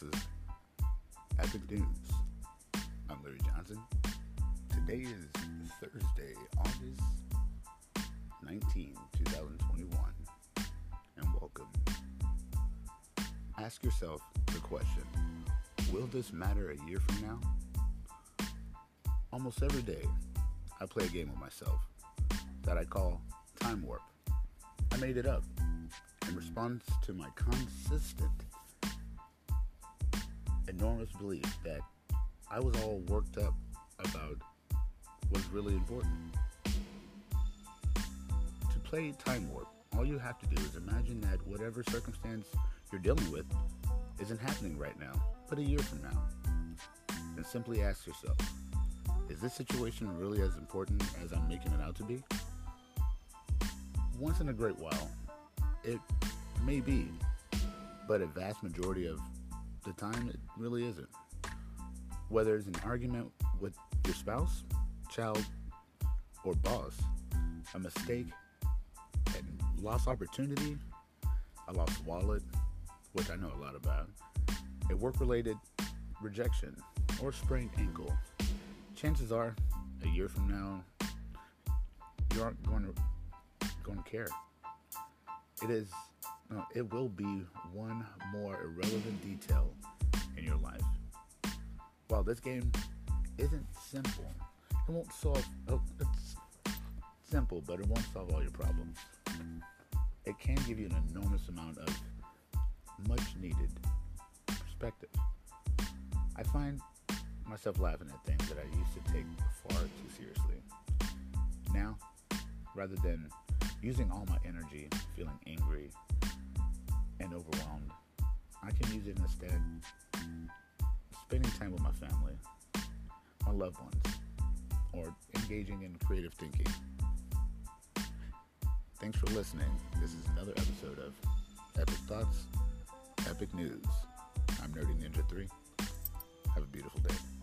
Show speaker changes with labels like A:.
A: This is Epic News. I'm Larry Johnson. Today is Thursday, August 19, 2021, and welcome. Ask yourself the question Will this matter a year from now? Almost every day, I play a game with myself that I call Time Warp. I made it up in response to my consistent enormous belief that I was all worked up about what's really important. To play Time Warp, all you have to do is imagine that whatever circumstance you're dealing with isn't happening right now, but a year from now. And simply ask yourself, is this situation really as important as I'm making it out to be? Once in a great while, it may be, but a vast majority of the time, it really isn't. Whether it's an argument with your spouse, child, or boss, a mistake, a lost opportunity, a lost wallet, which I know a lot about, a work related rejection, or sprained ankle, chances are a year from now, you aren't going to, going to care. It is, no, it will be one more irrelevant detail in your life. While this game isn't simple, it won't solve. Oh, it's simple, but it won't solve all your problems. It can give you an enormous amount of much needed perspective. I find myself laughing at things that I used to take far too seriously. Now, rather than using all my energy feeling angry and overwhelmed, I can use it instead spending time with my family, my loved ones, or engaging in creative thinking. Thanks for listening. This is another episode of Epic Thoughts, Epic News. I'm Nerdy Ninja 3. Have a beautiful day.